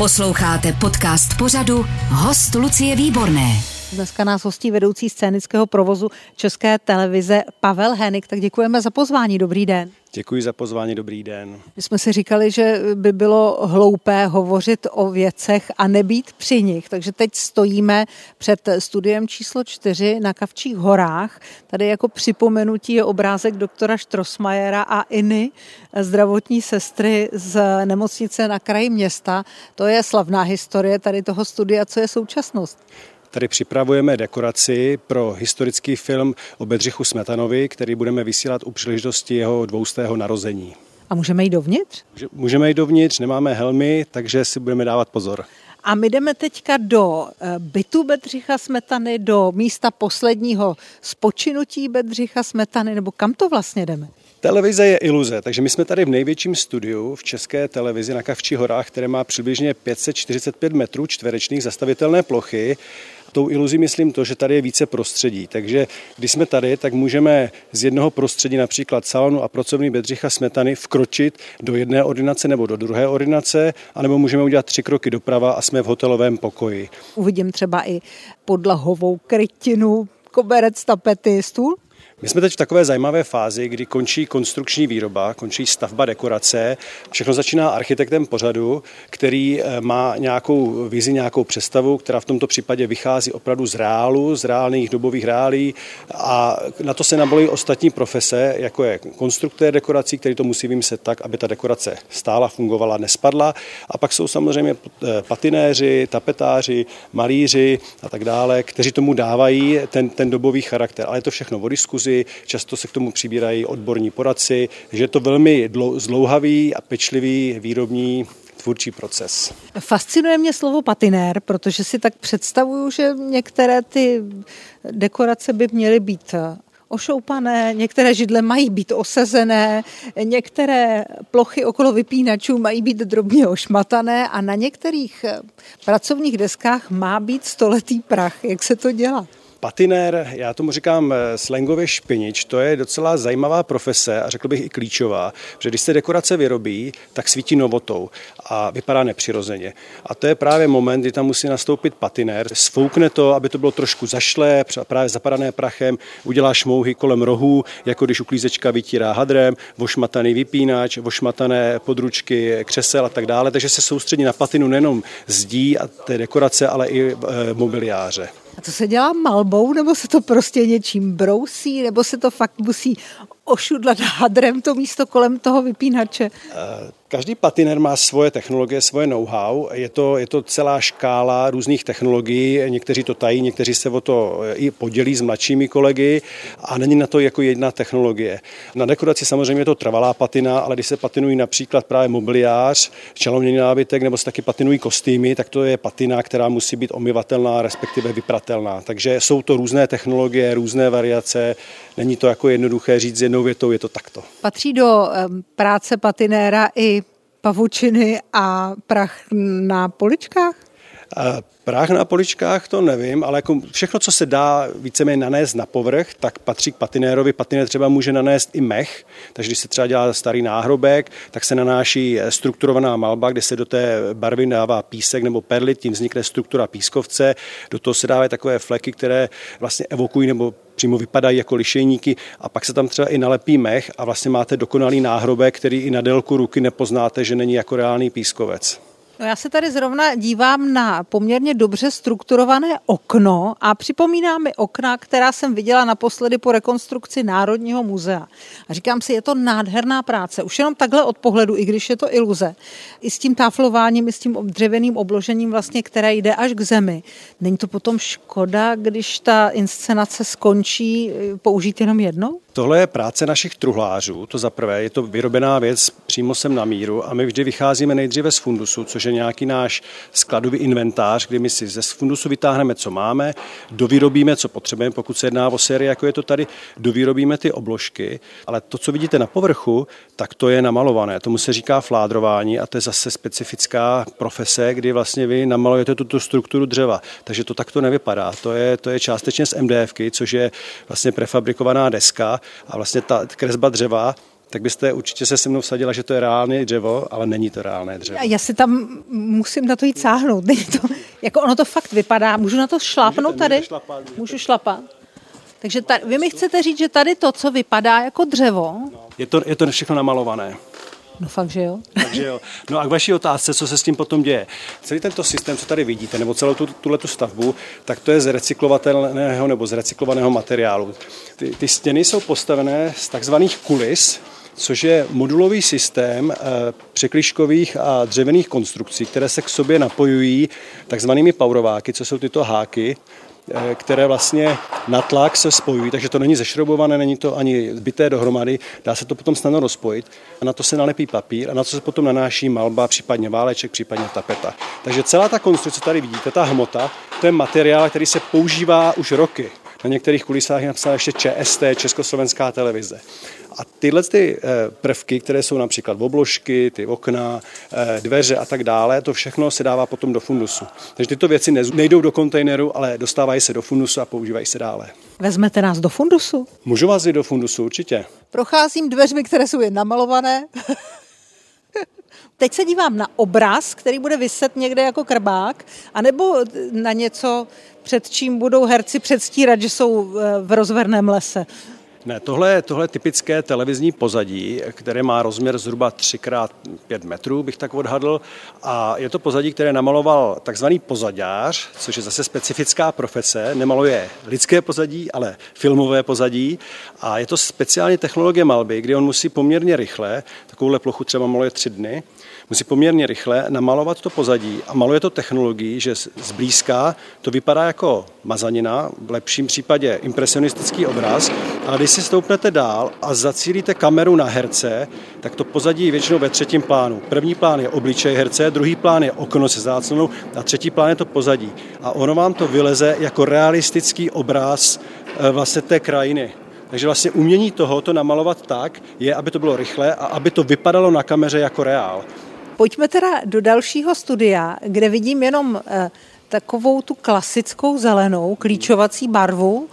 Posloucháte podcast pořadu Host Lucie Výborné. Dneska nás hostí vedoucí scénického provozu České televize Pavel Henik, tak děkujeme za pozvání. Dobrý den. Děkuji za pozvání, dobrý den. My jsme si říkali, že by bylo hloupé hovořit o věcech a nebýt při nich, takže teď stojíme před studiem číslo čtyři na Kavčích horách. Tady jako připomenutí je obrázek doktora Štrosmajera a Iny, zdravotní sestry z nemocnice na kraji města. To je slavná historie tady toho studia, co je současnost. Tady připravujeme dekoraci pro historický film o Bedřichu Smetanovi, který budeme vysílat u příležitosti jeho dvoustého narození. A můžeme jít dovnitř? Můžeme jít dovnitř, nemáme helmy, takže si budeme dávat pozor. A my jdeme teďka do eh, bytu Bedřicha Smetany, do místa posledního spočinutí Bedřicha Smetany, nebo kam to vlastně jdeme? Televize je iluze, takže my jsme tady v největším studiu v české televizi na Kavčí horách, které má přibližně 545 metrů čtverečných zastavitelné plochy. Tou iluzí myslím to, že tady je více prostředí. Takže když jsme tady, tak můžeme z jednoho prostředí, například salonu a pracovní Bedřicha Smetany, vkročit do jedné ordinace nebo do druhé ordinace, anebo můžeme udělat tři kroky doprava a jsme v hotelovém pokoji. Uvidím třeba i podlahovou krytinu, koberec, tapety, stůl? My jsme teď v takové zajímavé fázi, kdy končí konstrukční výroba, končí stavba dekorace. Všechno začíná architektem pořadu, který eh, má nějakou vizi, nějakou představu, která v tomto případě vychází opravdu z reálu, z reálných dobových reálí a na to se nabolí ostatní profese, jako je konstruktér dekorací, který to musí vymyslet tak, aby ta dekorace stála, fungovala, nespadla. A pak jsou samozřejmě eh, patinéři, tapetáři, malíři a tak dále, kteří tomu dávají ten, ten dobový charakter. Ale je to všechno o diskuzi, diskuzi, často se k tomu přibírají odborní poradci, že je to velmi zdlouhavý a pečlivý výrobní tvůrčí proces. Fascinuje mě slovo patinér, protože si tak představuju, že některé ty dekorace by měly být ošoupané, některé židle mají být osazené, některé plochy okolo vypínačů mají být drobně ošmatané a na některých pracovních deskách má být stoletý prach. Jak se to dělá? Patinér, já tomu říkám eh, slangově špinič, to je docela zajímavá profese a řekl bych i klíčová, že když se dekorace vyrobí, tak svítí novotou a vypadá nepřirozeně. A to je právě moment, kdy tam musí nastoupit patinér, sfoukne to, aby to bylo trošku zašlé, právě zapadané prachem, udělá šmouhy kolem rohů, jako když uklízečka vytírá hadrem, vošmataný vypínač, vošmatané područky, křesel a tak dále, takže se soustředí na patinu nejenom zdí a té dekorace, ale i e, mobiliáře. A to se dělá malbou, nebo se to prostě něčím brousí, nebo se to fakt musí ošudlat hadrem to místo kolem toho vypínače? Každý patiner má svoje technologie, svoje know-how. Je to, je to celá škála různých technologií. Někteří to tají, někteří se o to i podělí s mladšími kolegy a není na to jako jedna technologie. Na dekoraci samozřejmě je to trvalá patina, ale když se patinují například právě mobiliář, čelovněný nábytek nebo se taky patinují kostýmy, tak to je patina, která musí být omyvatelná, respektive vypratelná. Takže jsou to různé technologie, různé variace. Není to jako jednoduché říct jednou větou, je to takto. Patří do práce patinéra i pavučiny a prach na poličkách? Prach na poličkách to nevím, ale jako všechno, co se dá víceméně nanést na povrch, tak patří k patinérovi. Patinér třeba může nanést i mech, takže když se třeba dělá starý náhrobek, tak se nanáší strukturovaná malba, kde se do té barvy dává písek nebo perlit, tím vznikne struktura pískovce. Do toho se dávají takové fleky, které vlastně evokují nebo přímo vypadají jako lišejníky a pak se tam třeba i nalepí mech a vlastně máte dokonalý náhrobek, který i na délku ruky nepoznáte, že není jako reálný pískovec. No já se tady zrovna dívám na poměrně dobře strukturované okno a připomíná mi okna, která jsem viděla naposledy po rekonstrukci Národního muzea. A říkám si, je to nádherná práce. Už jenom takhle od pohledu, i když je to iluze. I s tím táflováním, i s tím dřevěným obložením, vlastně, které jde až k zemi. Není to potom škoda, když ta inscenace skončí, použít jenom jednou? Tohle je práce našich truhlářů, to za prvé, je to vyrobená věc přímo sem na míru a my vždy vycházíme nejdříve z fundusu, což je nějaký náš skladový inventář, kdy my si ze fundusu vytáhneme, co máme, dovyrobíme, co potřebujeme, pokud se jedná o sérii, jako je to tady, dovyrobíme ty obložky, ale to, co vidíte na povrchu, tak to je namalované. Tomu se říká fládrování a to je zase specifická profese, kdy vlastně vy namalujete tuto strukturu dřeva. Takže to takto nevypadá. To je, to je částečně z MDFky, což je vlastně prefabrikovaná deska a vlastně ta kresba dřeva tak byste určitě se se mnou vsadila, že to je reálné dřevo, ale není to reálné dřevo. Já si tam musím na to jít sáhnout. To, jako ono to fakt vypadá. Můžu na to šlápnout Můžete, tady? můžete šlapat, můžete. Můžu šlapat. Takže tady, vy mi chcete říct, že tady to, co vypadá jako dřevo, Je to, je to všechno namalované. No fakt, že jo? Takže jo. No a k vaší otázce, co se s tím potom děje. Celý tento systém, co tady vidíte, nebo celou tu, tuhle tu stavbu, tak to je z recyklovatelného nebo z recyklovaného materiálu. Ty, ty stěny jsou postavené z takzvaných kulis, což je modulový systém eh, překliškových a dřevěných konstrukcí, které se k sobě napojují takzvanými paurováky, co jsou tyto háky, které vlastně na tlak se spojují, takže to není zešroubované, není to ani zbyté dohromady, dá se to potom snadno rozpojit a na to se nalepí papír a na to se potom nanáší malba, případně váleček, případně tapeta. Takže celá ta konstrukce, tady vidíte, ta hmota, to je materiál, který se používá už roky. Na některých kulisách je napsáno ještě ČST, Československá televize. A tyhle ty eh, prvky, které jsou například obložky, ty okna, eh, dveře a tak dále, to všechno se dává potom do fundusu. Takže tyto věci nejdou do kontejneru, ale dostávají se do fundusu a používají se dále. Vezmete nás do fundusu? Můžu vás jít do fundusu, určitě. Procházím dveřmi, které jsou jen namalované. Teď se dívám na obraz, který bude vyset někde jako krbák, anebo na něco, před čím budou herci předstírat, že jsou eh, v rozverném lese. Ne, tohle, tohle je typické televizní pozadí, které má rozměr zhruba 3x5 metrů, bych tak odhadl. A je to pozadí, které namaloval takzvaný pozadář, což je zase specifická profese. Nemaluje lidské pozadí, ale filmové pozadí. A je to speciální technologie malby, kdy on musí poměrně rychle, takovouhle plochu třeba maluje tři dny, musí poměrně rychle namalovat to pozadí a maluje to technologií, že zblízka to vypadá jako mazanina, v lepším případě impresionistický obraz, ale když si stoupnete dál a zacílíte kameru na herce, tak to pozadí je většinou ve třetím plánu. První plán je obličej herce, druhý plán je okno se záclonou a třetí plán je to pozadí. A ono vám to vyleze jako realistický obraz eh, vlastně té krajiny. Takže vlastně umění toho to namalovat tak je, aby to bylo rychle a aby to vypadalo na kameře jako reál. Pojďme teda do dalšího studia, kde vidím jenom eh, takovou tu klasickou zelenou klíčovací barvu.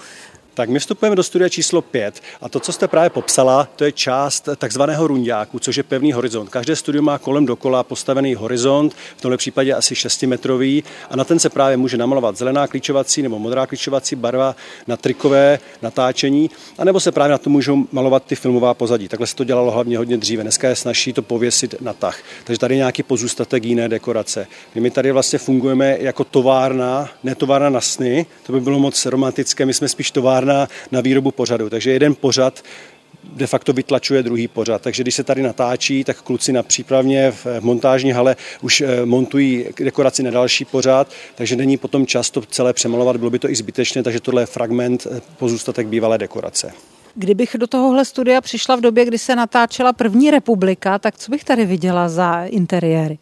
Tak my vstupujeme do studia číslo 5 a to, co jste právě popsala, to je část takzvaného runďáku, což je pevný horizont. Každé studium má kolem dokola postavený horizont, v tomto případě asi 6 metrový a na ten se právě může namalovat zelená klíčovací nebo modrá klíčovací barva na trikové natáčení, anebo se právě na to můžou malovat ty filmová pozadí. Takhle se to dělalo hlavně hodně dříve. Dneska je snažší to pověsit na tah. Takže tady nějaký pozůstatek jiné dekorace. My tady vlastně fungujeme jako továrna, ne továrna na sny, to by bylo moc romantické, my jsme spíš továrna na, na výrobu pořadu. Takže jeden pořad de facto vytlačuje druhý pořad. Takže když se tady natáčí, tak kluci na přípravně v montážní hale už eh, montují dekoraci na další pořad, takže není potom čas to celé přemalovat, bylo by to i zbytečné, takže tohle je fragment eh, pozůstatek bývalé dekorace. Kdybych do tohohle studia přišla v době, kdy se natáčela první republika, tak co bych tady viděla za interiéry?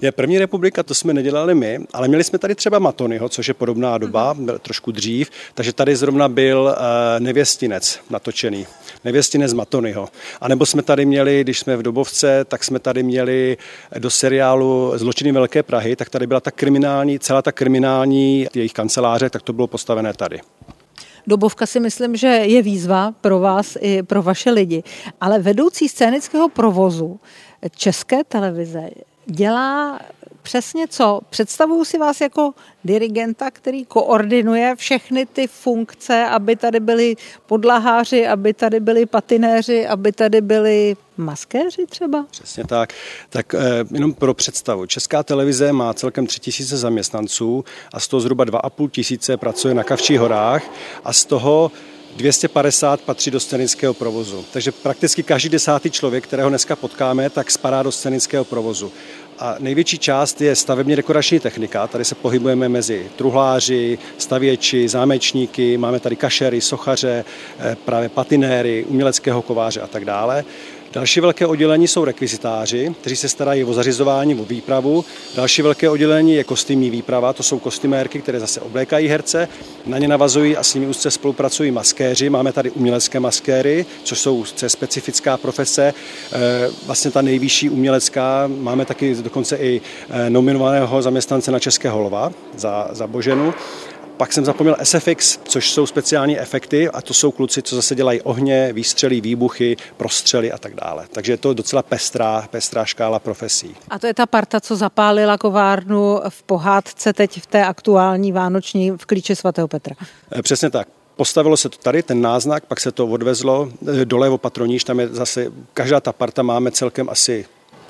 Je první republika, to jsme nedělali my, ale měli jsme tady třeba Matonyho, což je podobná doba, byl trošku dřív, takže tady zrovna byl nevěstinec natočený, nevěstinec Matonyho. A nebo jsme tady měli, když jsme v Dobovce, tak jsme tady měli do seriálu Zločiny Velké Prahy, tak tady byla ta kriminální, celá ta kriminální jejich kanceláře, tak to bylo postavené tady. Dobovka si myslím, že je výzva pro vás i pro vaše lidi. Ale vedoucí scénického provozu České televize dělá přesně co? Představuju si vás jako dirigenta, který koordinuje všechny ty funkce, aby tady byli podlaháři, aby tady byli patinéři, aby tady byli maskéři třeba? Přesně tak. Tak eh, jenom pro představu. Česká televize má celkem 3000 zaměstnanců a z toho zhruba 2,5 tisíce pracuje na Kavčích horách a z toho 250 patří do scénického provozu. Takže prakticky každý desátý člověk, kterého dneska potkáme, tak spadá do scénického provozu. A největší část je stavebně dekorační technika. Tady se pohybujeme mezi truhláři, stavěči, zámečníky, máme tady kašery, sochaře, eh, právě patinéry, uměleckého kováře a tak dále. Další velké oddělení jsou rekvizitáři, kteří se starají o zařizování, o výpravu. Další velké oddělení je kostýmní výprava, to jsou kostymérky, které zase oblékají herce. Na ně navazují a s nimi úzce spolupracují maskéři. Máme tady umělecké maskéry, což jsou specifická profese, eh, vlastně ta nejvyšší umělecká. Máme taky dokonce i eh, nominovaného zaměstnance na Českého lova za, za Boženu. Pak jsem zapomněl SFX, což jsou speciální efekty a to jsou kluci, co zase dělají ohně, výstřely, výbuchy, prostřely a tak dále. Takže je to docela pestrá, pestrá škála profesí. A to je ta parta, co zapálila kovárnu v pohádce teď v té aktuální vánoční v klíče svatého Petra. Eh, přesně tak. Postavilo se to tady, ten náznak, pak se to odvezlo eh, dole o patroníž, tam je zase, každá ta parta máme celkem asi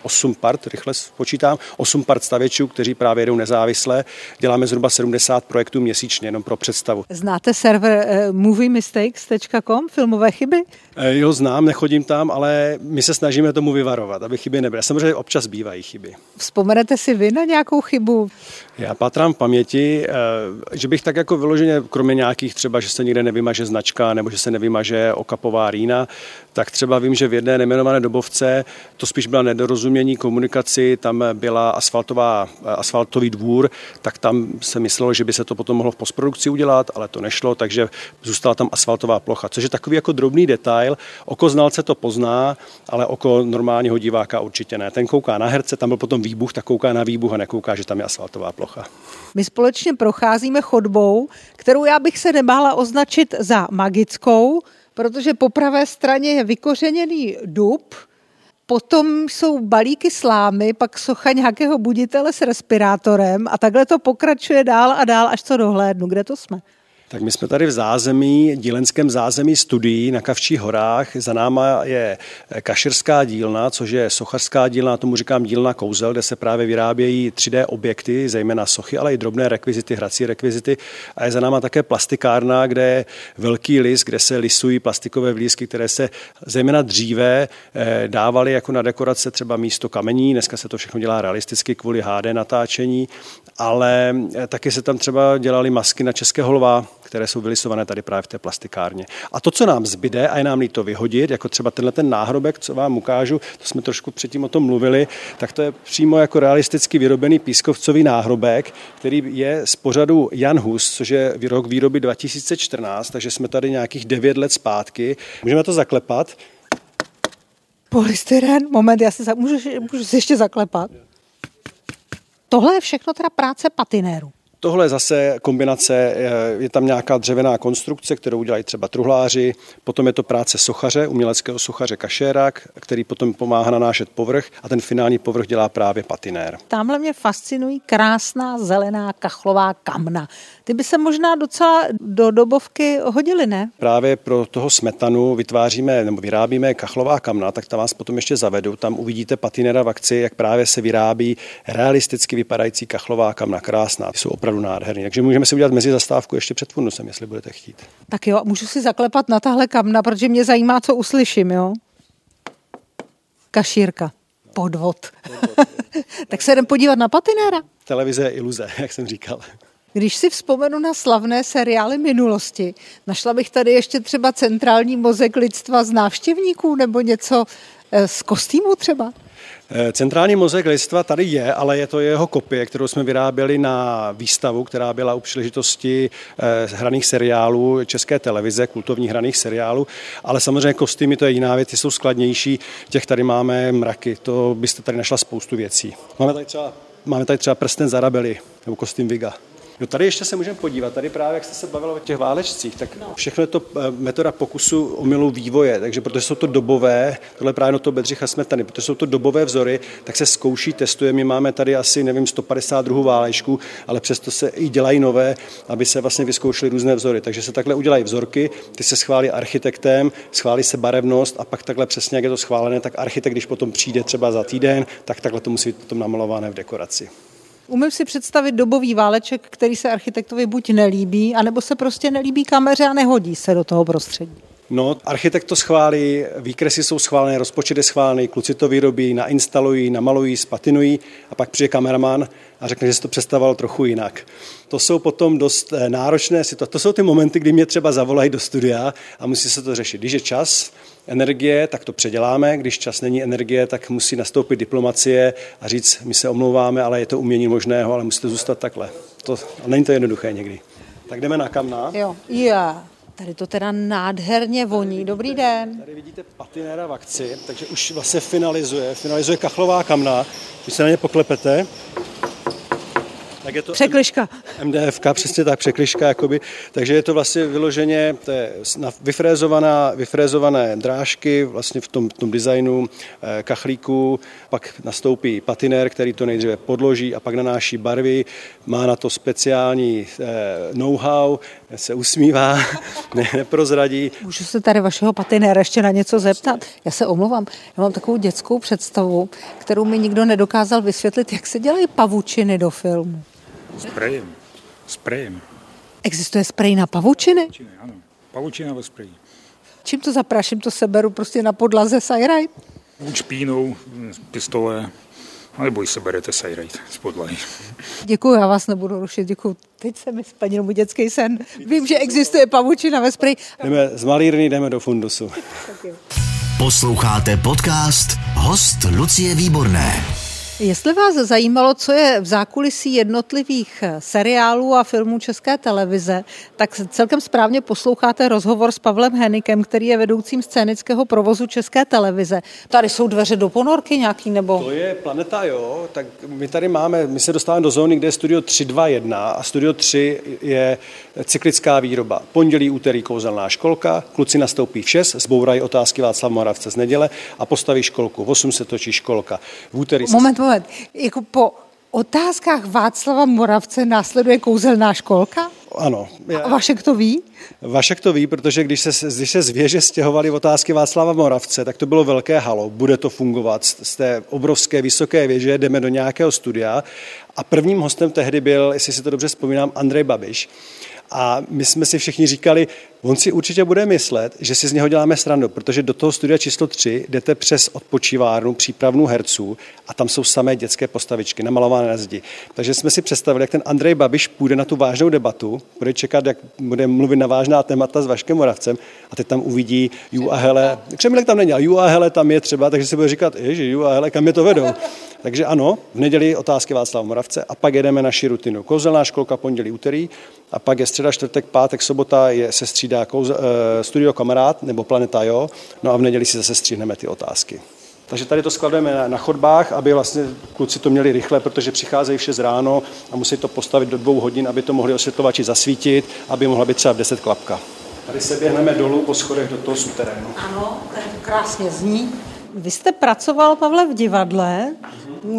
8 part, rychle počítám, 8 part stavěčů, kteří právě jedou nezávisle. Děláme zhruba 70 projektů měsíčně, jenom pro představu. Znáte server uh, moviemistakes.com, filmové chyby? E, jo, znám, nechodím tam, ale my se snažíme tomu vyvarovat, aby chyby nebyly. Samozřejmě občas bývají chyby. Vzpomenete si vy na nějakou chybu? Já patrám v paměti, eh, že bych tak jako vyloženě, kromě nějakých třeba, že se někde nevymaže značka nebo že se nevymaže okapová rýna, tak třeba vím, že v jedné nemenované dobovce to spíš byla nedorozumění komunikaci, tam byla asfaltová, asfaltový dvůr, tak tam se myslelo, že by se to potom mohlo v postprodukci udělat, ale to nešlo, takže zůstala tam asfaltová plocha, což je takový jako drobný detail. Oko znalce to pozná, ale oko normálního diváka určitě ne. Ten kouká na herce, tam byl potom výbuch, tak kouká na výbuch a nekouká, že tam je asfaltová plocha. My společně procházíme chodbou, kterou já bych se nebála označit za magickou, protože po pravé straně je vykořeněný dub, potom jsou balíky slámy, pak socha nějakého buditele s respirátorem a takhle to pokračuje dál a dál, až co dohlédnu. Kde to jsme? Tak my jsme tady v zázemí, dílenském zázemí studií na Kavčích horách. Za náma je kašerská dílna, což je sochařská dílna, tomu říkám dílna kouzel, kde se právě vyrábějí 3D objekty, zejména sochy, ale i drobné rekvizity, hrací rekvizity. A je za náma také plastikárna, kde je velký lis, kde se lisují plastikové vlízky, které se zejména dříve eh, dávaly jako na dekorace třeba místo kamení. Dneska se to všechno dělá realisticky kvůli HD natáčení, ale eh, taky se tam třeba dělaly masky na českého lva, které jsou vylisované tady právě v té plastikárně. A to, co nám zbyde, a je nám to vyhodit, jako třeba tenhle ten náhrobek, co vám ukážu, to jsme trošku předtím o tom mluvili, tak to je přímo jako realisticky vyrobený pískovcový náhrobek, který je z pořadu Jan Hus, což je rok výroby 2014, takže jsme tady nějakých 9 let zpátky. Můžeme to zaklepat. Polystyren, moment, já se můžu, můžu si ještě zaklepat. Tohle je všechno teda práce patinéru. Tohle je zase kombinace, je tam nějaká dřevěná konstrukce, kterou udělají třeba truhláři, potom je to práce sochaře, uměleckého sochaře kašéra, který potom pomáhá nanášet povrch a ten finální povrch dělá právě patinér. Tamhle mě fascinují krásná zelená kachlová kamna. Ty by se možná docela do dobovky hodily, ne? Právě pro toho smetanu vytváříme nebo vyrábíme kachlová kamna, tak tam vás potom ještě zavedu. Tam uvidíte patinéra v akci, jak právě se vyrábí realisticky vypadající kachlová kamna. Krásná, jsou opravdu nádherný. Takže můžeme si udělat mezi zastávku ještě před fundusem, jestli budete chtít. Tak jo, můžu si zaklepat na tahle kamna, protože mě zajímá, co uslyším, jo? Kašírka. Podvod. Podvod tak se jdem podívat na patinéra. Televize je iluze, jak jsem říkal. Když si vzpomenu na slavné seriály minulosti, našla bych tady ještě třeba centrální mozek lidstva z návštěvníků nebo něco eh, z kostýmu třeba? Eh, centrální mozek lidstva tady je, ale je to jeho kopie, kterou jsme vyráběli na výstavu, která byla u příležitosti eh, hraných seriálů České televize, kultovních hraných seriálů, ale samozřejmě kostýmy to je jiná věc, ty jsou skladnější, těch tady máme mraky, to byste tady našla spoustu věcí. Máme tady třeba, máme tady třeba prsten Zarabely nebo kostým Viga. No tady ještě se můžeme podívat, tady právě, jak jste se bavilo o těch válečcích, tak no. všechno je to eh, metoda pokusu omylu vývoje, takže protože jsou to dobové, tohle právě no to Bedřicha Smetany, protože jsou to dobové vzory, tak se zkouší, testuje. My máme tady asi, nevím, 152 válečků, ale přesto se i dělají nové, aby se vlastně vyzkoušely různé vzory. Takže se takhle udělají vzorky, ty se schválí architektem, schválí se barevnost a pak takhle přesně, jak je to schválené, tak architekt, když potom přijde třeba za týden, tak takhle to musí být potom namalované v dekoraci. Umím si představit dobový váleček, který se architektovi buď nelíbí, anebo se prostě nelíbí kameře a nehodí se do toho prostředí. No, architekt to schválí, výkresy jsou schválené, rozpočet je schválený, kluci to vyrobí, nainstalují, namalují, spatinují a pak přijde kameraman a řekne, že se to představoval trochu jinak. To jsou potom dost eh, náročné situace. To jsou ty momenty, kdy mě třeba zavolají do studia a musí se to řešit. Když je čas, energie, tak to předěláme. Když čas není energie, tak musí nastoupit diplomacie a říct, my se omlouváme, ale je to umění možného, ale musíte zůstat takhle. To, není to jednoduché někdy. Tak jdeme na kamna. Jo, yeah. Tady to teda nádherně voní. Dobrý den. Tady vidíte patinéra v akci, takže už vlastně finalizuje. Finalizuje kachlová kamna. Když se na ně poklepete, Tak je to překliška. MDFK, přesně tak, překliška, jakoby. Takže je to vlastně vyloženě to je vyfrézovaná, vyfrézované drážky vlastně v tom, v tom designu eh, kachlíku, pak nastoupí patinér, který to nejdříve podloží a pak nanáší barvy, má na to speciální eh, know-how, se usmívá, ne, neprozradí. Můžu se tady vašeho patinéra ještě na něco zeptat? Já se omlouvám, já mám takovou dětskou představu, kterou mi nikdo nedokázal vysvětlit, jak se dělají pavučiny do filmu. Sprejem. Sprejem. Existuje sprej na pavučiny? Pavučiny, ano. Pavučina ve spreji. Čím to zapráším, to seberu prostě na podlaze sajraj? Buď špínou, pistole, nebo se berete sajrajt z podlahy. Děkuji, já vás nebudu rušit, děkuji. Teď se mi splnil můj dětský sen. Vím, že existuje pavučina ve spreji. Jdeme z malírny, jdeme do fundusu. Posloucháte podcast Host Lucie Výborné. Jestli vás zajímalo, co je v zákulisí jednotlivých seriálů a filmů České televize, tak celkem správně posloucháte rozhovor s Pavlem Henikem, který je vedoucím scénického provozu České televize. Tady jsou dveře do ponorky nějaký nebo? To je Planeta, jo. Tak my tady máme, my se dostáváme do zóny, kde je studio 321 a studio 3 je cyklická výroba. Pondělí, úterý kouzelná školka, kluci nastoupí v 6, zbourají otázky Václav Moravce z neděle a postaví školku. V 8 se točí školka. V úterý moment, se moment, jako po otázkách Václava Moravce následuje kouzelná školka? Ano. A Vašek to ví? Vašek to ví, protože když se, když se z věže stěhovaly otázky Václava Moravce, tak to bylo velké halo. Bude to fungovat z té obrovské vysoké věže, jdeme do nějakého studia. A prvním hostem tehdy byl, jestli si to dobře vzpomínám, Andrej Babiš. A my jsme si všichni říkali, on si určitě bude myslet, že si z něho děláme srandu, protože do toho studia číslo 3 jdete přes odpočívárnu, přípravnou herců a tam jsou samé dětské postavičky namalované na zdi. Takže jsme si představili, jak ten Andrej Babiš půjde na tu vážnou debatu, bude čekat, jak bude mluvit na vážná témata s Vaškem Moravcem a teď tam uvidí Ju a Hele. Křemilek tam není, a Ju a Hele tam je třeba, takže si bude říkat, že Ju a Hele, kam je to vedou. Takže ano, v neděli otázky Václava Moravce a pak jedeme naši rutinu. Kouzelná školka pondělí, úterý a pak je středa, čtvrtek, pátek, sobota je, se střídá kouze, eh, studio kamarád nebo Planeta Jo, no a v neděli si zase stříhneme ty otázky. Takže tady to skladujeme na, na chodbách, aby vlastně kluci to měli rychle, protože přicházejí v 6 ráno a musí to postavit do dvou hodin, aby to mohli osvětlovači zasvítit, aby mohla být třeba v 10 klapka. Tady se běhneme dolů po schodech do toho suterénu. Ano, to krásně zní. Vy jste pracoval, Pavle, v divadle.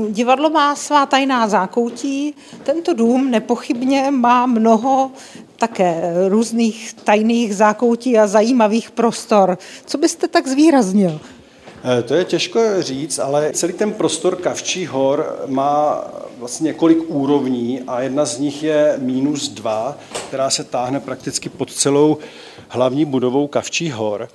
Divadlo má svá tajná zákoutí. Tento dům nepochybně má mnoho také různých tajných zákoutí a zajímavých prostor. Co byste tak zvýraznil? Eh, to je těžko říct, ale celý ten prostor Kavčí hor má vlastně několik úrovní a jedna z nich je minus dva, která se táhne prakticky pod celou hlavní budovou Kavčí hor.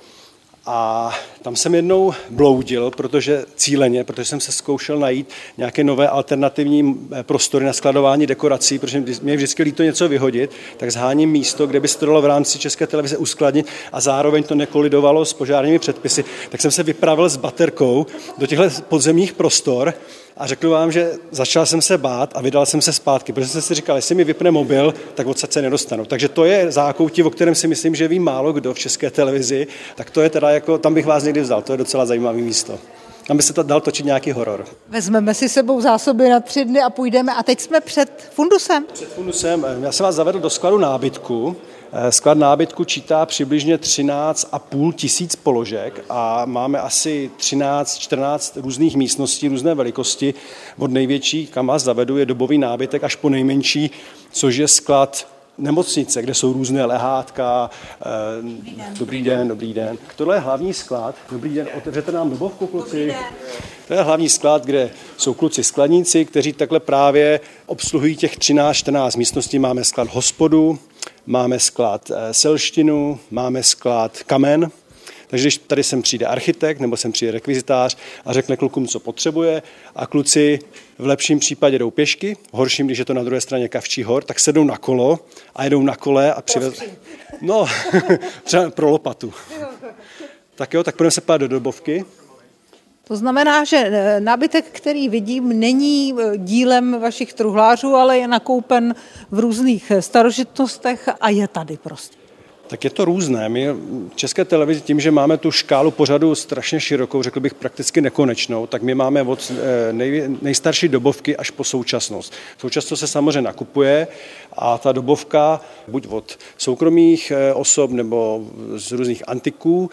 A tam jsem jednou bloudil, protože cíleně, protože jsem se zkoušel najít nějaké nové alternativní eh, prostory na skladování dekorací, protože mě vždycky líto něco vyhodit, tak zháním místo, kde by se to dalo v rámci České televize uskladnit a zároveň to nekolidovalo s požárními předpisy. Tak jsem se vypravil s baterkou do těchto podzemních prostor a řeknu vám, že začal jsem se bát a vydal jsem se zpátky, protože jsem si říkal, jestli mi vypne mobil, tak odsaď se nedostanu. Takže to je zákoutí, o kterém si myslím, že ví málo kdo v české televizi, tak to je teda jako, tam bych vás někdy vzal, to je docela zajímavé místo. Tam by se to dal točit nějaký horor. Vezmeme si sebou zásoby na tři dny a půjdeme. A teď jsme před fundusem. Před fundusem. Já jsem vás zavedl do skladu nábytku. Eh, sklad nábytku čítá přibližně 13,5 tisíc položek a máme asi 13-14 různých místností, různé velikosti. Od největší, kam vás zavedu, je dobový nábytek až po nejmenší, což je sklad nemocnice, kde jsou různé lehátka. Dobrý den, dobrý den. Dobrý den. Tohle je hlavní sklad. Dobrý den, otevřete nám dobovku, kluci. To je hlavní sklad, kde jsou kluci skladníci, kteří takhle právě obsluhují těch 13-14 místností. Máme sklad hospodu, máme sklad eh, selštinu, máme sklad kamen, takže když tady sem přijde architekt nebo sem přijde rekvizitář a řekne klukům, co potřebuje a kluci v lepším případě jdou pěšky, v horším, když je to na druhé straně Kavčí hor, tak sedou na kolo a jedou na kole a přivez... No, třeba pro lopatu. Tak jo, tak půjdeme se pát do dobovky. To znamená, že e, nábytek, který vidím, není e, dílem vašich truhlářů, ale je nakoupen v různých e, starožitnostech a je tady prostě. Tak je to různé. My v České televizi tím, že máme tu škálu pořadu strašně širokou, řekl bych prakticky nekonečnou, tak my máme od eh, nej, nejstarší dobovky až po současnost. Současnost se samozřejmě nakupuje a ta dobovka buď od soukromých eh, osob nebo z různých antiků,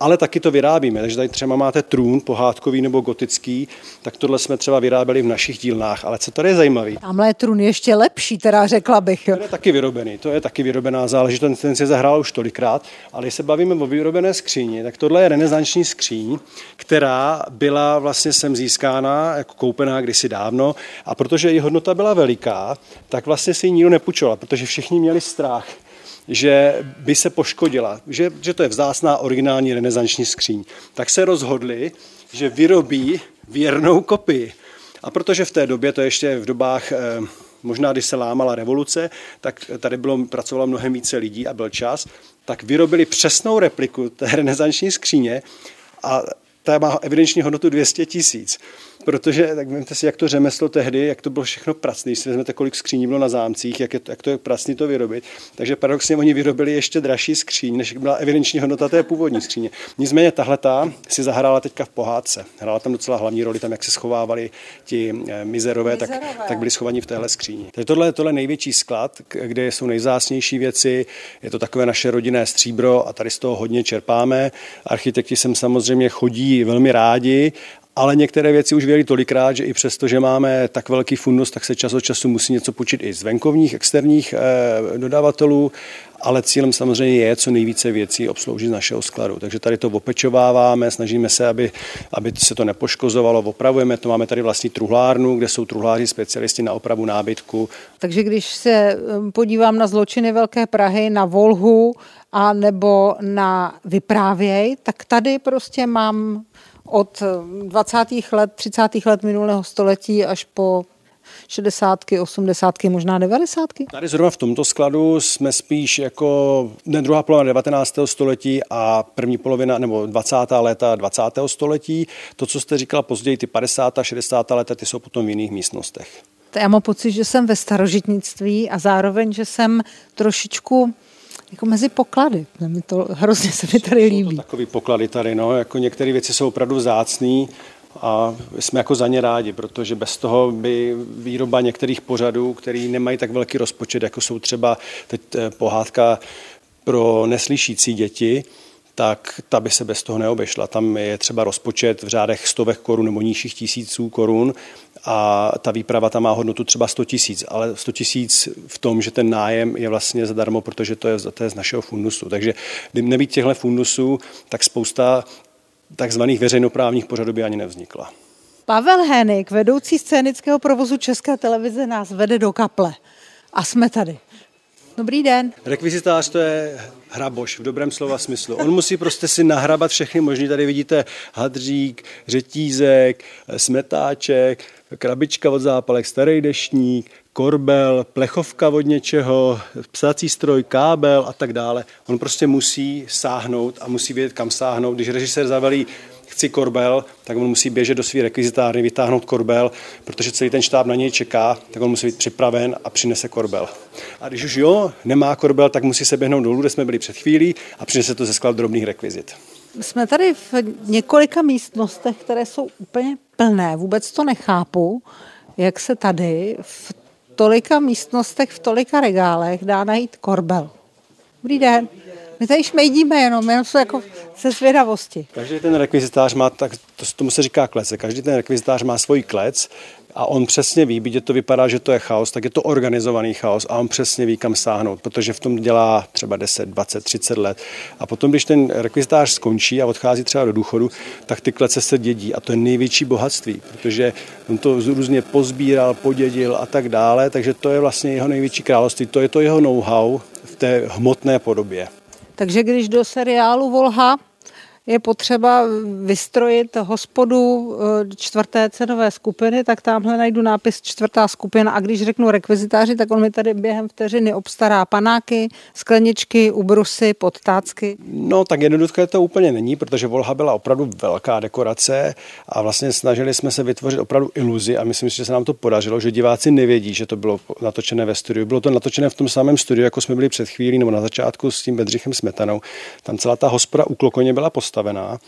ale taky to vyrábíme. Takže tady třeba máte trůn pohádkový nebo gotický, tak tohle jsme třeba vyráběli v našich dílnách. Ale co tady je zajímavé? Tamhle je trůn ještě lepší, teda řekla bych. To je taky vyrobený, to je taky vyrobená záležitost, ten se zahrál už tolikrát, ale když se bavíme o vyrobené skříni, tak tohle je renesanční skříň, která byla vlastně sem získána, jako koupená kdysi dávno a protože její hodnota byla veliká, tak vlastně si ji nikdo nepůjčoval, protože všichni měli strach, že by se poškodila, že, že to je vzácná originální renesanční skříň, tak se rozhodli, že vyrobí věrnou kopii. A protože v té době, to ještě v dobách, eh, možná když se lámala revoluce, tak tady bylo, pracovalo mnohem více lidí a byl čas, tak vyrobili přesnou repliku té renesanční skříně a ta má evidenční hodnotu 200 tisíc protože tak vemte si, jak to řemeslo tehdy, jak to bylo všechno pracné, když si vezmete, kolik skříní bylo na zámcích, jak, je to, jak to je pracný to vyrobit. Takže paradoxně oni vyrobili ještě dražší skříň, než byla evidenční hodnota té původní skříně. Nicméně tahle si zahrála teďka v pohádce. Hrála tam docela hlavní roli, tam jak se schovávali ti eh, mizerové, mizerové. Tak, tak byli schovaní v téhle skříni. Takže tohle, tohle je největší sklad, kde jsou nejzásnější věci, je to takové naše rodinné stříbro a tady z toho hodně čerpáme. Architekti sem samozřejmě chodí velmi rádi ale některé věci už věděli tolikrát, že i přesto, že máme tak velký fundus, tak se čas od času musí něco počít i z venkovních, externích eh, dodavatelů, ale cílem samozřejmě je co nejvíce věcí obsloužit z našeho skladu. Takže tady to opečováváme, snažíme se, aby, aby se to nepoškozovalo, opravujeme to. Máme tady vlastní truhlárnu, kde jsou truhláři specialisti na opravu nábytku. Takže když se eh, podívám na zločiny Velké Prahy, na Volhu a nebo na Vyprávěj, tak tady prostě mám od 20. let, 30. let minulého století až po 60, 80, možná 90. Tady zrovna v tomto skladu jsme spíš jako ne druhá polovina 19. století a první polovina nebo 20. léta 20. století. To, co jste říkala později, ty 50. a 60. léta, ty jsou potom v jiných místnostech. Já mám pocit, že jsem ve starožitnictví a zároveň, že jsem trošičku jako mezi poklady. Mi to, hrozně se mi tady líbí. Jsou to takový poklady tady, no, jako některé věci jsou opravdu vzácný a jsme jako za ně rádi, protože bez toho by výroba některých pořadů, který nemají tak velký rozpočet, jako jsou třeba teď eh, pohádka pro neslyšící děti, tak ta by se bez toho neobešla. Tam je třeba rozpočet v řádech stovek korun nebo nižších tisíců korun a ta výprava tam má hodnotu třeba 100 tisíc, ale 100 tisíc v tom, že ten nájem je vlastně zadarmo, protože to je, to je z našeho fundusu. Takže kdyby nebýt těchto fundusů, tak spousta takzvaných veřejnoprávních pořadů by ani nevznikla. Pavel Henik, vedoucí scénického provozu České televize, nás vede do kaple. A jsme tady. Dobrý den. Rekvizitář to je hraboš v dobrém slova smyslu. On musí prostě si nahrabat všechny možný. Tady vidíte hadřík, řetízek, smetáček, krabička od zápalek, starý dešník, korbel, plechovka od něčeho, psací stroj, kábel a tak dále. On prostě musí sáhnout a musí vědět, kam sáhnout. Když režisér zavelí chci korbel, tak on musí běžet do své rekvizitárny, vytáhnout korbel, protože celý ten štáb na něj čeká, tak on musí být připraven a přinese korbel. A když už jo, nemá korbel, tak musí se běhnout dolů, kde jsme byli před chvílí a přinese to ze sklad drobných rekvizit. Jsme tady v několika místnostech, které jsou úplně plné. Vůbec to nechápu, jak se tady v tolika místnostech, v tolika regálech dá najít korbel. Dobrý den. My tady šmejdíme jenom, jenom jsou jako se zvědavosti. Každý ten rekvizitář má, tak to, tomu se říká klece, každý ten rekvizitář má svůj klec a on přesně ví, byť to vypadá, že to je chaos, tak je to organizovaný chaos a on přesně ví, kam sáhnout, protože v tom dělá třeba 10, 20, 30 let. A potom, když ten rekvizitář skončí a odchází třeba do důchodu, tak ty klece se dědí a to je největší bohatství, protože on to různě pozbíral, podědil a tak dále, takže to je vlastně jeho největší království, to je to jeho know-how v té hmotné podobě. Takže když do seriálu Volha je potřeba vystrojit hospodu eh, čtvrté cenové skupiny, tak tamhle najdu nápis čtvrtá skupina a když řeknu rekvizitáři, tak on mi tady během vteřiny obstará panáky, skleničky, ubrusy, podtácky. No tak jednoduché to úplně není, protože Volha byla opravdu velká dekorace a vlastně snažili jsme se vytvořit opravdu iluzi a myslím si, že se nám to podařilo, že diváci nevědí, že to bylo natočené ve studiu. Bylo to natočené v tom samém studiu, jako jsme byli před chvílí nebo na začátku s tím Bedřichem Smetanou. Tam celá ta hospoda u Klokoně byla postavená.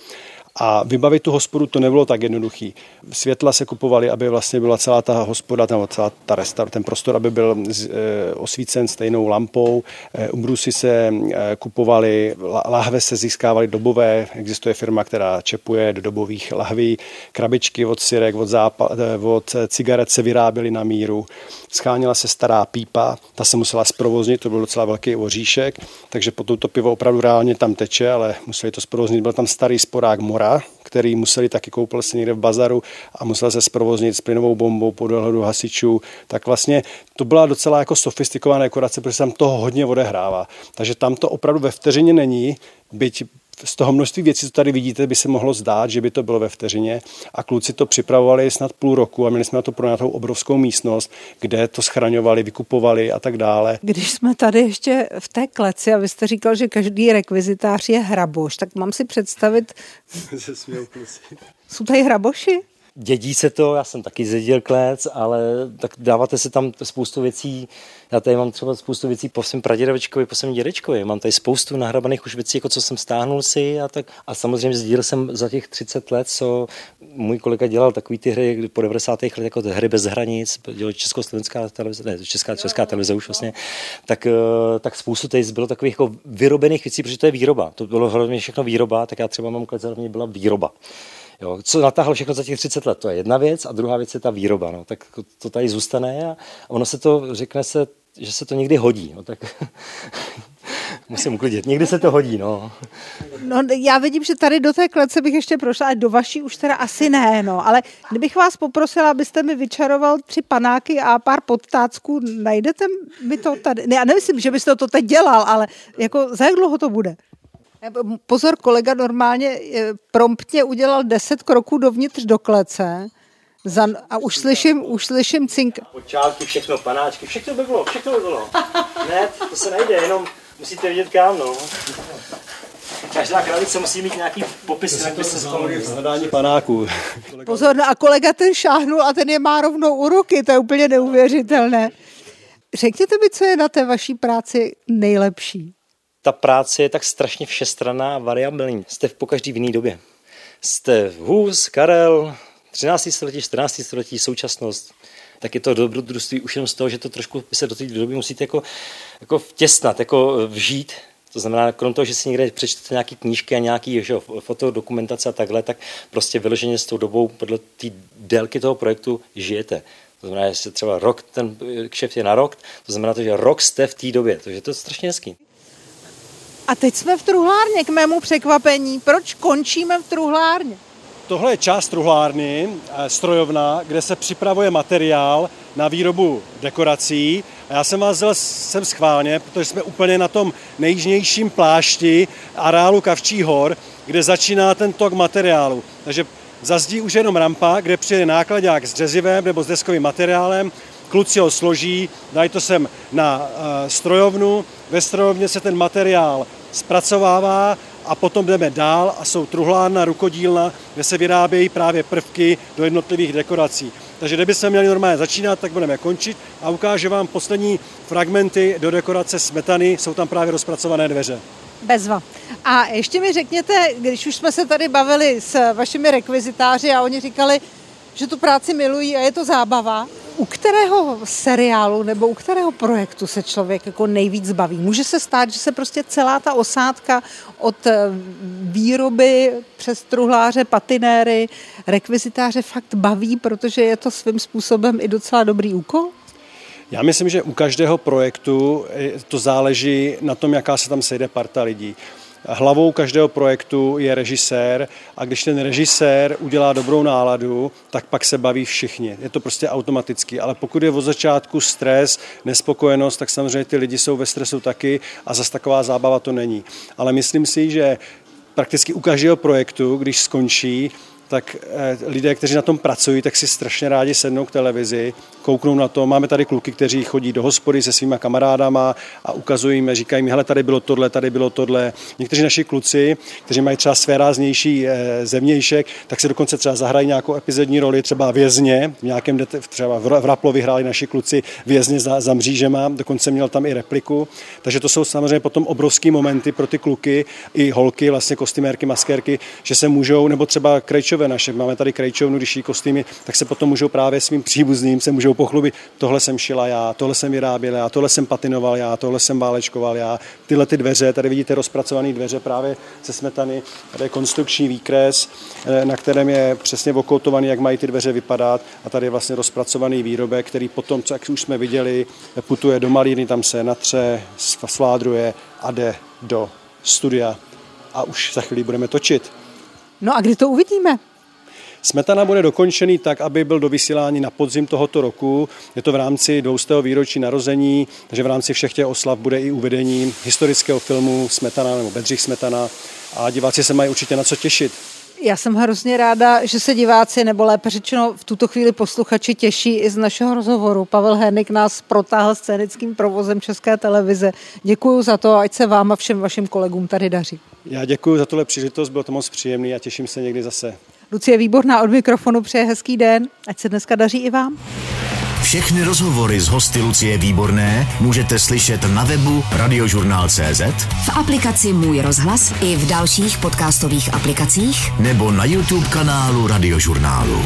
A vybavit tu hospodu to nebylo tak jednoduchý. Světla se kupovaly, aby vlastně byla celá ta hospoda, nebo celá ta restaur, ten prostor, aby byl e, osvícen stejnou lampou. E, Ubrusy se e, kupovaly, lahve se získávaly dobové. Existuje firma, která čepuje do dobových lahví. Krabičky od syrek, od, západ, od cigaret se vyráběly na míru. Scháněla se stará pípa, ta se musela zprovoznit, to byl docela velký oříšek, takže potom to pivo opravdu reálně tam teče, ale museli to zprovoznit. Byl tam starý sporák mora, který museli taky koupil se někde v bazaru a musel se zprovoznit s plynovou bombou po dohledu hasičů, tak vlastně to byla docela jako sofistikovaná dekorace, protože se tam toho hodně odehrává. Takže tam to opravdu ve vteřině není, byť z toho množství věcí, co tady vidíte, by se mohlo zdát, že by to bylo ve vteřině a kluci to připravovali snad půl roku a měli jsme na to pronatou obrovskou místnost, kde to schraňovali, vykupovali a tak dále. Když jsme tady ještě v té kleci a vy jste říkal, že každý rekvizitář je hraboš, tak mám si představit... Jsou tady hraboši? Dědí se to, já jsem taky zdědil klec, ale tak dáváte se tam spoustu věcí, já tady mám třeba spoustu věcí po svém pradědečkovi, po svém dědečkovi, mám tady spoustu nahrabaných už věcí, jako co jsem stáhnul si a tak. A samozřejmě sdílel jsem za těch 30 let, co můj kolega dělal takový ty hry po 90. letech, jako hry bez hranic, dělal československá televize, ne, česká, česká televize už vlastně, tak, eh, tak spoustu tady bylo takových jako vyrobených věcí, protože to je výroba. To bylo hlavně všechno výroba, tak já třeba mám klec, hlavně byla výroba. Jo, co natáhl všechno za těch 30 let, to je jedna věc a druhá věc je ta výroba. No, tak to tady zůstane a ono se to, řekne se, že se to někdy hodí. No, tak musím uklidit. Někdy se to hodí, no. No, já vidím, že tady do té klece bych ještě prošla, ale do vaší už teda asi ne, no. Ale kdybych vás poprosila, abyste mi vyčaroval tři panáky a pár podtácků, najdete mi to tady? Ne, já nemyslím, že byste to teď dělal, ale jako za jak dlouho to bude? Pozor, kolega normálně eh, promptně udělal 10 kroků dovnitř do klece za, a už slyším, už slyším cink. Počátky, všechno, panáčky, všechno by bylo, všechno by bylo. ne, to se nejde, jenom musíte vidět kam, no. Každá kravice musí mít nějaký popis, jak by se Hledání panáků. Pozor, no a kolega ten šáhnul a ten je má rovnou u ruky, to je úplně neuvěřitelné. Řekněte mi, co je na té vaší práci nejlepší ta práce je tak strašně všestranná a variabilní. Jste v pokaždý v jiný době. Jste Hus, Karel, 13. století, 14. století, současnost, tak je to dobrodružství už jenom z toho, že to trošku se do té doby musíte jako, jako vtěsnat, jako vžít. To znamená, krom toho, že si někde přečtete nějaké knížky a nějaké fotodokumentace a takhle, tak prostě vyloženě s tou dobou podle té délky toho projektu žijete. To znamená, že třeba rok, ten kšeft je na rok, to znamená to, že rok jste v té době, takže to je strašně hezký. A teď jsme v truhlárně k mému překvapení. Proč končíme v truhlárně? Tohle je část truhlárny, eh, strojovna, kde se připravuje materiál na výrobu dekorací. A já jsem vás sem schválně, protože jsme úplně na tom nejjižnějším plášti areálu Kavčí hor, kde začíná ten tok materiálu. Takže za zdí už jenom rampa, kde přijde nákladák s dřezivem nebo s deskovým materiálem, kluci ho složí, dají to sem na uh, strojovnu, ve strojovně se ten materiál zpracovává a potom jdeme dál a jsou truhlárna, rukodílna, kde se vyrábějí právě prvky do jednotlivých dekorací. Takže kdyby se měli normálně začínat, tak budeme končit a ukážu vám poslední fragmenty do dekorace smetany, jsou tam právě rozpracované dveře. Bezva. A ještě mi řekněte, když už jsme se tady bavili s vašimi rekvizitáři a oni říkali, že tu práci milují a je to zábava, u kterého seriálu nebo u kterého projektu se člověk jako nejvíc baví? Může se stát, že se prostě celá ta osádka od eh, výroby přes truhláře, patinéry, rekvizitáře fakt baví, protože je to svým způsobem i docela dobrý úkol? Já myslím, že u každého projektu eh, to záleží na tom, jaká se tam sejde parta lidí. Hlavou každého projektu je režisér a když ten režisér udělá dobrou náladu, tak pak se baví všichni. Je to prostě automaticky, ale pokud je od začátku stres, nespokojenost, tak samozřejmě ty lidi jsou ve stresu taky a zase taková zábava to není. Ale myslím si, že prakticky u každého projektu, když skončí, tak eh, lidé, kteří na tom pracují, tak si strašně rádi sednou k televizi, kouknou na to. Máme tady kluky, kteří chodí do hospody se svýma kamarádama a ukazují jim, říkají mi, hele, tady bylo tohle, tady bylo tohle. Někteří naši kluci, kteří mají třeba své ráznější eh, zevnějšek, tak se dokonce třeba zahrají nějakou epizodní roli, třeba vězně, v nějakém, třeba v Raplovi hráli naši kluci vězně za, za mřížema, dokonce měl tam i repliku. Takže to jsou samozřejmě potom obrovský momenty pro ty kluky i holky, vlastně kostymérky, maskérky, že se můžou, nebo třeba krejčové naše, máme tady krejčovnu, když jí kostýmy, tak se potom můžou právě svým příbuzným, se můžou pochlubit, tohle jsem šila já, tohle jsem vyráběl já, tohle jsem patinoval já, tohle jsem válečkoval já, tyhle ty dveře, tady vidíte rozpracované dveře právě ze smetany, tady je konstrukční výkres, eh, na kterém je přesně okoutovaný, jak mají ty dveře vypadat a tady je vlastně rozpracovaný výrobek, který potom, co jak už jsme viděli, putuje do malíny, tam se natře, sládruje a jde do studia a už za chvíli budeme točit. No a kdy to uvidíme? Smetana bude dokončený tak, aby byl do vysílání na podzim tohoto roku. Je to v rámci 200. výročí narození, takže v rámci všech těch oslav bude i uvedení historického filmu Smetana nebo Bedřich Smetana a diváci se mají určitě na co těšit. Já jsem hrozně ráda, že se diváci, nebo lépe řečeno v tuto chvíli posluchači těší i z našeho rozhovoru. Pavel Hernik nás protáhl scénickým provozem České televize. Děkuji za to, ať se vám a všem vašim kolegům tady daří. Já děkuji za tuhle příležitost, bylo to moc příjemný a těším se někdy zase. Lucie Výborná od mikrofonu přeje hezký den, ať se dneska daří i vám. Všechny rozhovory z hosty Lucie Výborné můžete slyšet na webu radiožurnál.cz, v aplikaci Můj rozhlas i v dalších podcastových aplikacích nebo na YouTube kanálu Radiožurnálu.